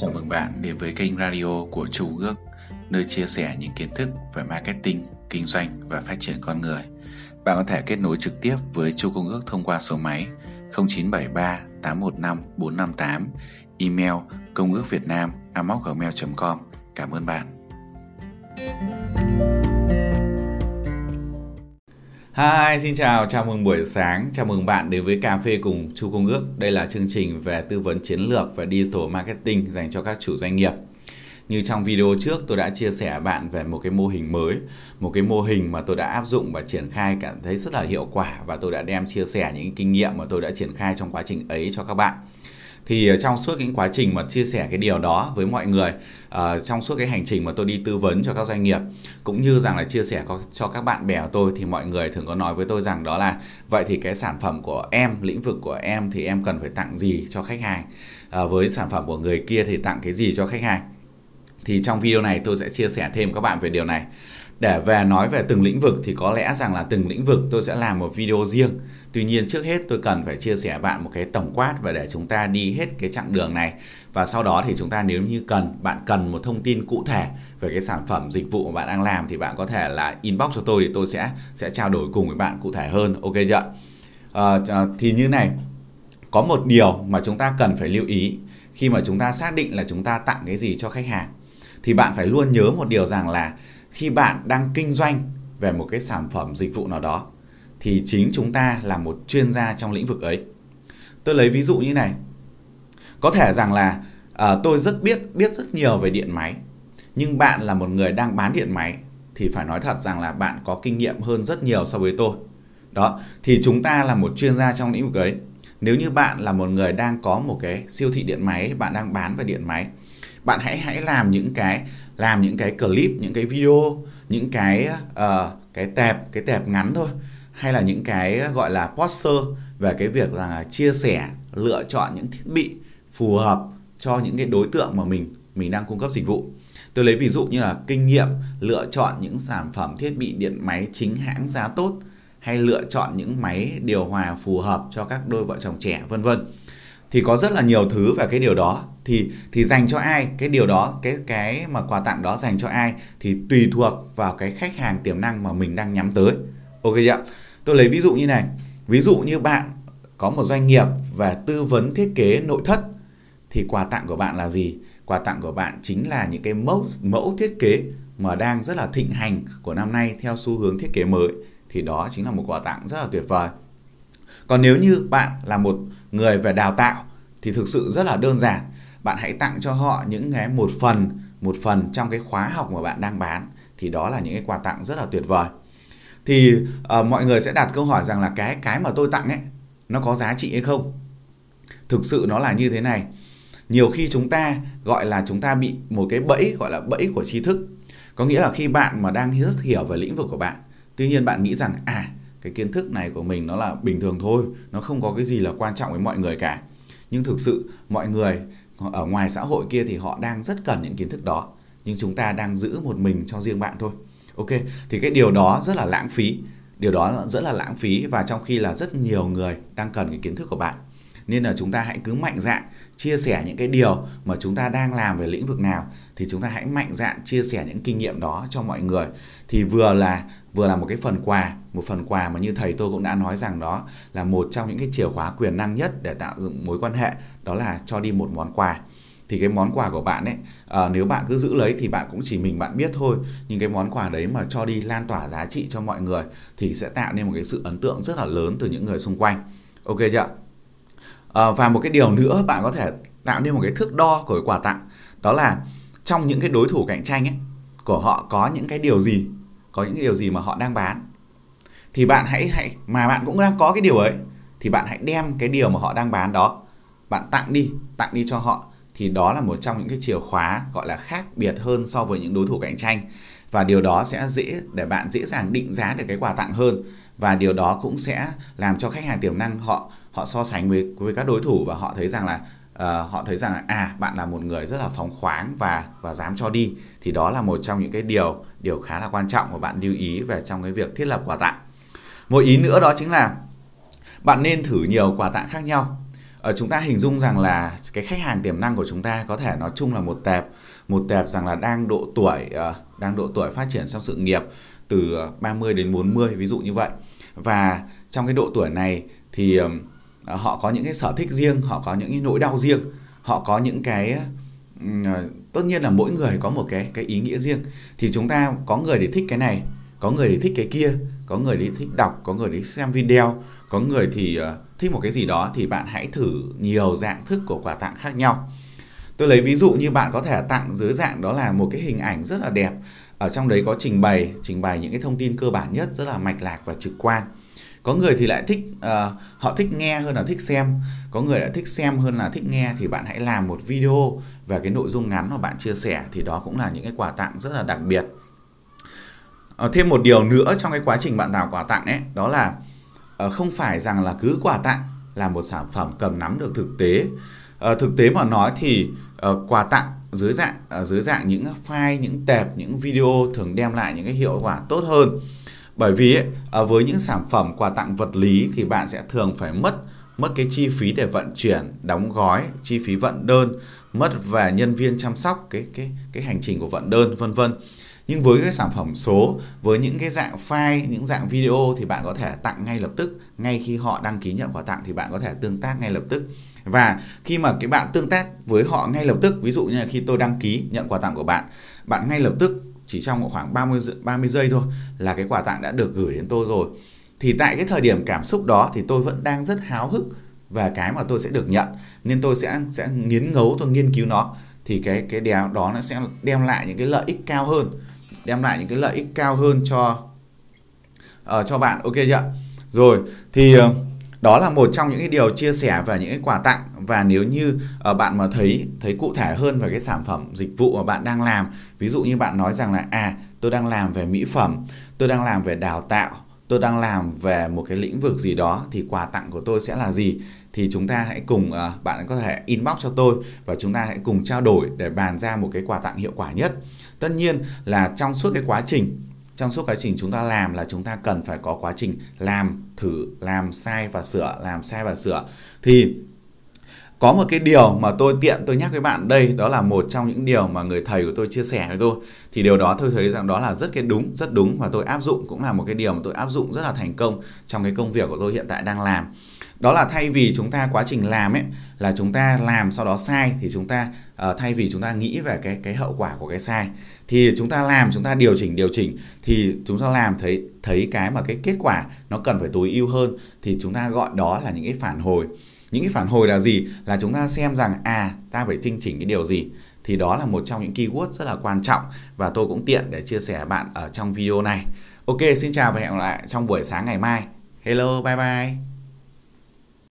Chào mừng bạn đến với kênh radio của Chu Ước, nơi chia sẻ những kiến thức về marketing, kinh doanh và phát triển con người. Bạn có thể kết nối trực tiếp với Chu Công Ước thông qua số máy 0973 815 458, email công ước việt nam gmail.com. Cảm ơn bạn. Hi, xin chào, chào mừng buổi sáng, chào mừng bạn đến với Cà phê cùng Chu Công Ước. Đây là chương trình về tư vấn chiến lược và digital marketing dành cho các chủ doanh nghiệp. Như trong video trước tôi đã chia sẻ bạn về một cái mô hình mới, một cái mô hình mà tôi đã áp dụng và triển khai cảm thấy rất là hiệu quả và tôi đã đem chia sẻ những kinh nghiệm mà tôi đã triển khai trong quá trình ấy cho các bạn thì ờ, trong suốt cái quá trình mà chia sẻ cái điều đó với mọi người uh, trong suốt cái hành trình mà tôi đi tư vấn cho các doanh nghiệp cũng như rằng là chia sẻ cho các bạn bè của tôi thì mọi người thường có nói với tôi rằng đó là vậy thì cái sản phẩm của em lĩnh vực của em thì em cần phải tặng gì cho khách hàng? Uh, với sản phẩm của người kia thì tặng cái gì cho khách hàng? Thì trong video này tôi sẽ chia sẻ thêm các bạn về điều này để về nói về từng lĩnh vực thì có lẽ rằng là từng lĩnh vực tôi sẽ làm một video riêng. Tuy nhiên trước hết tôi cần phải chia sẻ bạn một cái tổng quát và để chúng ta đi hết cái chặng đường này. Và sau đó thì chúng ta nếu như cần bạn cần một thông tin cụ thể về cái sản phẩm dịch vụ mà bạn đang làm thì bạn có thể là inbox cho tôi thì tôi sẽ sẽ trao đổi cùng với bạn cụ thể hơn. Ok chưa à, thì như này có một điều mà chúng ta cần phải lưu ý khi mà chúng ta xác định là chúng ta tặng cái gì cho khách hàng thì bạn phải luôn nhớ một điều rằng là khi bạn đang kinh doanh về một cái sản phẩm dịch vụ nào đó thì chính chúng ta là một chuyên gia trong lĩnh vực ấy. Tôi lấy ví dụ như này. Có thể rằng là à, tôi rất biết biết rất nhiều về điện máy nhưng bạn là một người đang bán điện máy thì phải nói thật rằng là bạn có kinh nghiệm hơn rất nhiều so với tôi. Đó thì chúng ta là một chuyên gia trong lĩnh vực ấy. Nếu như bạn là một người đang có một cái siêu thị điện máy bạn đang bán về điện máy bạn hãy hãy làm những cái làm những cái clip những cái video những cái uh, cái tẹp cái tẹp ngắn thôi. Hay là những cái ờ, gọi là poster về cái việc là chia sẻ lựa chọn những thiết bị phù hợp cho những cái đối tượng mà mình mình đang cung cấp dịch vụ. Tôi lấy ví dụ như là kinh nghiệm lựa chọn những sản phẩm thiết bị điện máy chính hãng giá tốt hay lựa chọn những máy điều hòa phù hợp cho các đôi vợ chồng trẻ vân vân thì có rất là nhiều thứ về cái điều đó thì thì dành cho ai, cái điều đó, cái cái mà quà tặng đó dành cho ai thì tùy thuộc vào cái khách hàng tiềm năng mà mình đang nhắm tới ok chưa Tôi lấy ví dụ như này. Ví dụ như bạn có một doanh nghiệp và tư vấn thiết kế nội thất thì quà tặng của bạn là gì? Quà tặng của bạn chính là những cái mẫu mẫu thiết kế mà đang rất là thịnh hành của năm nay theo xu hướng thiết kế mới thì đó chính là một quà tặng rất là tuyệt vời. Còn nếu như bạn là một người về đào tạo thì thực sự rất là đơn giản. Bạn hãy tặng cho họ những cái một phần một phần trong cái khóa học mà bạn đang bán. Thì đó là những cái quà tặng rất là tuyệt vời. Thì uh, mọi người sẽ đặt câu hỏi rằng là cái cái mà tôi tặng ấy nó có giá trị hay không? Thực sự nó là như thế này. Nhiều khi chúng ta gọi là chúng ta bị một cái bẫy gọi là bẫy của tri thức. Có nghĩa là khi bạn mà đang rất hiểu về lĩnh vực của bạn tuy nhiên bạn nghĩ rằng à cái kiến thức này của mình nó là bình thường thôi, nó không có cái gì là quan trọng với mọi người cả. Nhưng thực sự, mọi người ở ngoài xã hội kia thì họ đang rất cần những kiến thức đó. Nhưng chúng ta đang giữ một mình cho riêng bạn thôi. Ok, thì cái điều đó rất là lãng phí. Điều đó rất là lãng phí và trong khi là rất nhiều người đang cần cái kiến thức của bạn. Nên là chúng ta hãy cứ mạnh dạn chia sẻ những cái điều mà chúng ta đang làm về lĩnh vực nào thì chúng ta hãy mạnh dạn chia sẻ những kinh nghiệm đó cho mọi người. Thì vừa là vừa là một cái phần quà một phần quà mà như thầy tôi cũng đã nói rằng đó là một trong những cái chìa khóa quyền năng nhất để tạo dựng mối quan hệ đó là cho đi một món quà. Thì cái món quà của bạn ấy à, nếu bạn cứ giữ lấy thì bạn cũng chỉ mình bạn biết thôi. Nhưng cái món quà đấy mà cho đi lan tỏa giá trị cho mọi người thì sẽ tạo nên một cái sự ấn tượng rất là lớn từ những người xung quanh. Ok chưa? À, và một cái điều nữa bạn có thể tạo nên một cái thước đo của cái quà tặng đó là trong những cái đối thủ cạnh tranh ấy của họ có những cái điều gì có những cái điều gì mà họ đang bán thì bạn hãy hãy mà bạn cũng đang có cái điều ấy thì bạn hãy đem cái điều mà họ đang bán đó bạn tặng đi tặng đi cho họ thì đó là một trong những cái chìa khóa gọi là khác biệt hơn so với những đối thủ cạnh tranh. Và điều đó sẽ dễ để bạn dễ dàng định giá được cái quà tặng hơn và điều đó cũng sẽ làm cho khách hàng tiềm năng họ họ so sánh với với các đối thủ và họ thấy rằng là uh, họ thấy rằng là à bạn là một người rất là phóng khoáng và và dám cho đi thì đó là một trong những cái điều điều khá là quan trọng mà bạn lưu ý về trong cái việc thiết lập quà tặng. Một ý nữa đó chính là bạn nên thử nhiều quà tặng khác nhau. Ở chúng ta hình dung rằng là cái khách hàng tiềm năng của chúng ta có thể nói chung là một tệp một tệp rằng là đang độ tuổi uh, đang độ tuổi phát triển trong sự nghiệp từ 30 đến 40 ví dụ như vậy. Và trong cái độ tuổi này thì uh, Ờ, họ có những cái sở thích riêng, họ có những cái nỗi đau riêng, họ có những cái ừ, ờ, tất nhiên là mỗi người có một cái cái ý nghĩa riêng. Thì chúng ta có người thì thích cái này, có người thì thích cái kia, có người thì thích đọc, có người thì xem video, có người thì ờ, thích một cái gì đó thì bạn hãy thử nhiều dạng thức của quà tặng khác nhau. Tôi lấy ví dụ như bạn có thể tặng dưới dạng đó là một cái hình ảnh rất là đẹp. Ở trong đấy có trình bày trình bày những cái thông tin cơ bản nhất, rất là mạch lạc và trực quan có người thì lại thích uh, họ thích nghe hơn là thích xem. Có người lại thích xem hơn là thích nghe thì bạn hãy làm một video về cái nội dung ngắn mà bạn chia sẻ thì đó cũng là những cái quà tặng rất là đặc biệt. Uh, thêm một điều nữa trong cái quá trình bạn tạo quà tặng ấy đó là uh, không phải rằng là cứ quà tặng là một sản phẩm cầm nắm được thực tế. Uh, thực tế mà nói thì uh, quà tặng dưới dạng uh, dưới dạng những file những tệp những video thường đem lại những cái hiệu quả tốt hơn bởi vì ấy, ờ, với những sản phẩm quà tặng vật lý thì bạn sẽ thường phải mất mất cái chi phí để vận chuyển, đóng gói, chi phí vận đơn, mất về nhân viên chăm sóc cái cái cái hành trình của vận đơn vân vân. Nhưng với cái sản phẩm số, với những cái dạng file, những dạng video thì bạn có thể tặng ngay lập tức, ngay khi họ đăng ký nhận quà tặng thì bạn có thể tương tác ngay lập tức. Và khi mà cái bạn tương tác với họ ngay lập tức, ví dụ như là khi tôi đăng ký nhận quà tặng của bạn, bạn ngay lập tức chỉ trong khoảng 30 30 giây thôi là cái quà tặng đã được gửi đến tôi rồi. Thì tại cái thời điểm cảm xúc đó thì tôi vẫn đang rất háo hức về cái mà tôi sẽ được nhận. Nên tôi sẽ sẽ nghiến ngấu tôi nghiên cứu nó. Thì cái cái đéo đó nó sẽ đem lại những cái lợi ích cao hơn đem lại những cái lợi ích cao hơn cho uh, cho bạn. Ok chưa rồi thì uh, đó là một trong những cái điều chia sẻ và những cái quà tặng. Và nếu như uh, bạn mà thấy thấy cụ thể hơn về cái sản phẩm dịch vụ mà bạn đang làm ví dụ như bạn nói rằng là à tôi đang làm về mỹ phẩm tôi đang làm về đào tạo tôi đang làm về một cái lĩnh vực gì đó thì quà tặng của tôi sẽ là gì? Thì chúng ta hãy cùng uh, bạn có thể inbox cho tôi và chúng ta hãy cùng trao đổi để bàn ra một cái quà tặng hiệu quả nhất. Tất nhiên là trong suốt cái quá trình trong suốt quá trình chúng ta làm là chúng ta cần phải có quá trình làm thử, làm sai và sửa, làm sai và sửa. Thì có một cái điều mà tôi tiện tôi nhắc với bạn đây, đó là một trong những điều mà người thầy của tôi chia sẻ với tôi. Thì điều đó tôi thấy rằng đó là rất cái đúng, rất đúng và tôi áp dụng, cũng là một cái điều mà tôi áp dụng rất là thành công trong cái công việc của tôi hiện tại đang làm đó là thay vì chúng ta quá trình làm ấy là chúng ta làm sau đó sai thì chúng ta uh, thay vì chúng ta nghĩ về cái cái hậu quả của cái sai thì chúng ta làm chúng ta điều chỉnh điều chỉnh thì chúng ta làm thấy thấy cái mà cái kết quả nó cần phải tối ưu hơn thì chúng ta gọi đó là những cái phản hồi. Những cái phản hồi là gì? Là chúng ta xem rằng à ta phải tinh chỉnh cái điều gì? Thì đó là một trong những keyword rất là quan trọng và tôi cũng tiện để chia sẻ bạn ở trong video này. Ok xin chào và hẹn gặp lại trong buổi sáng ngày mai. Hello bye bye.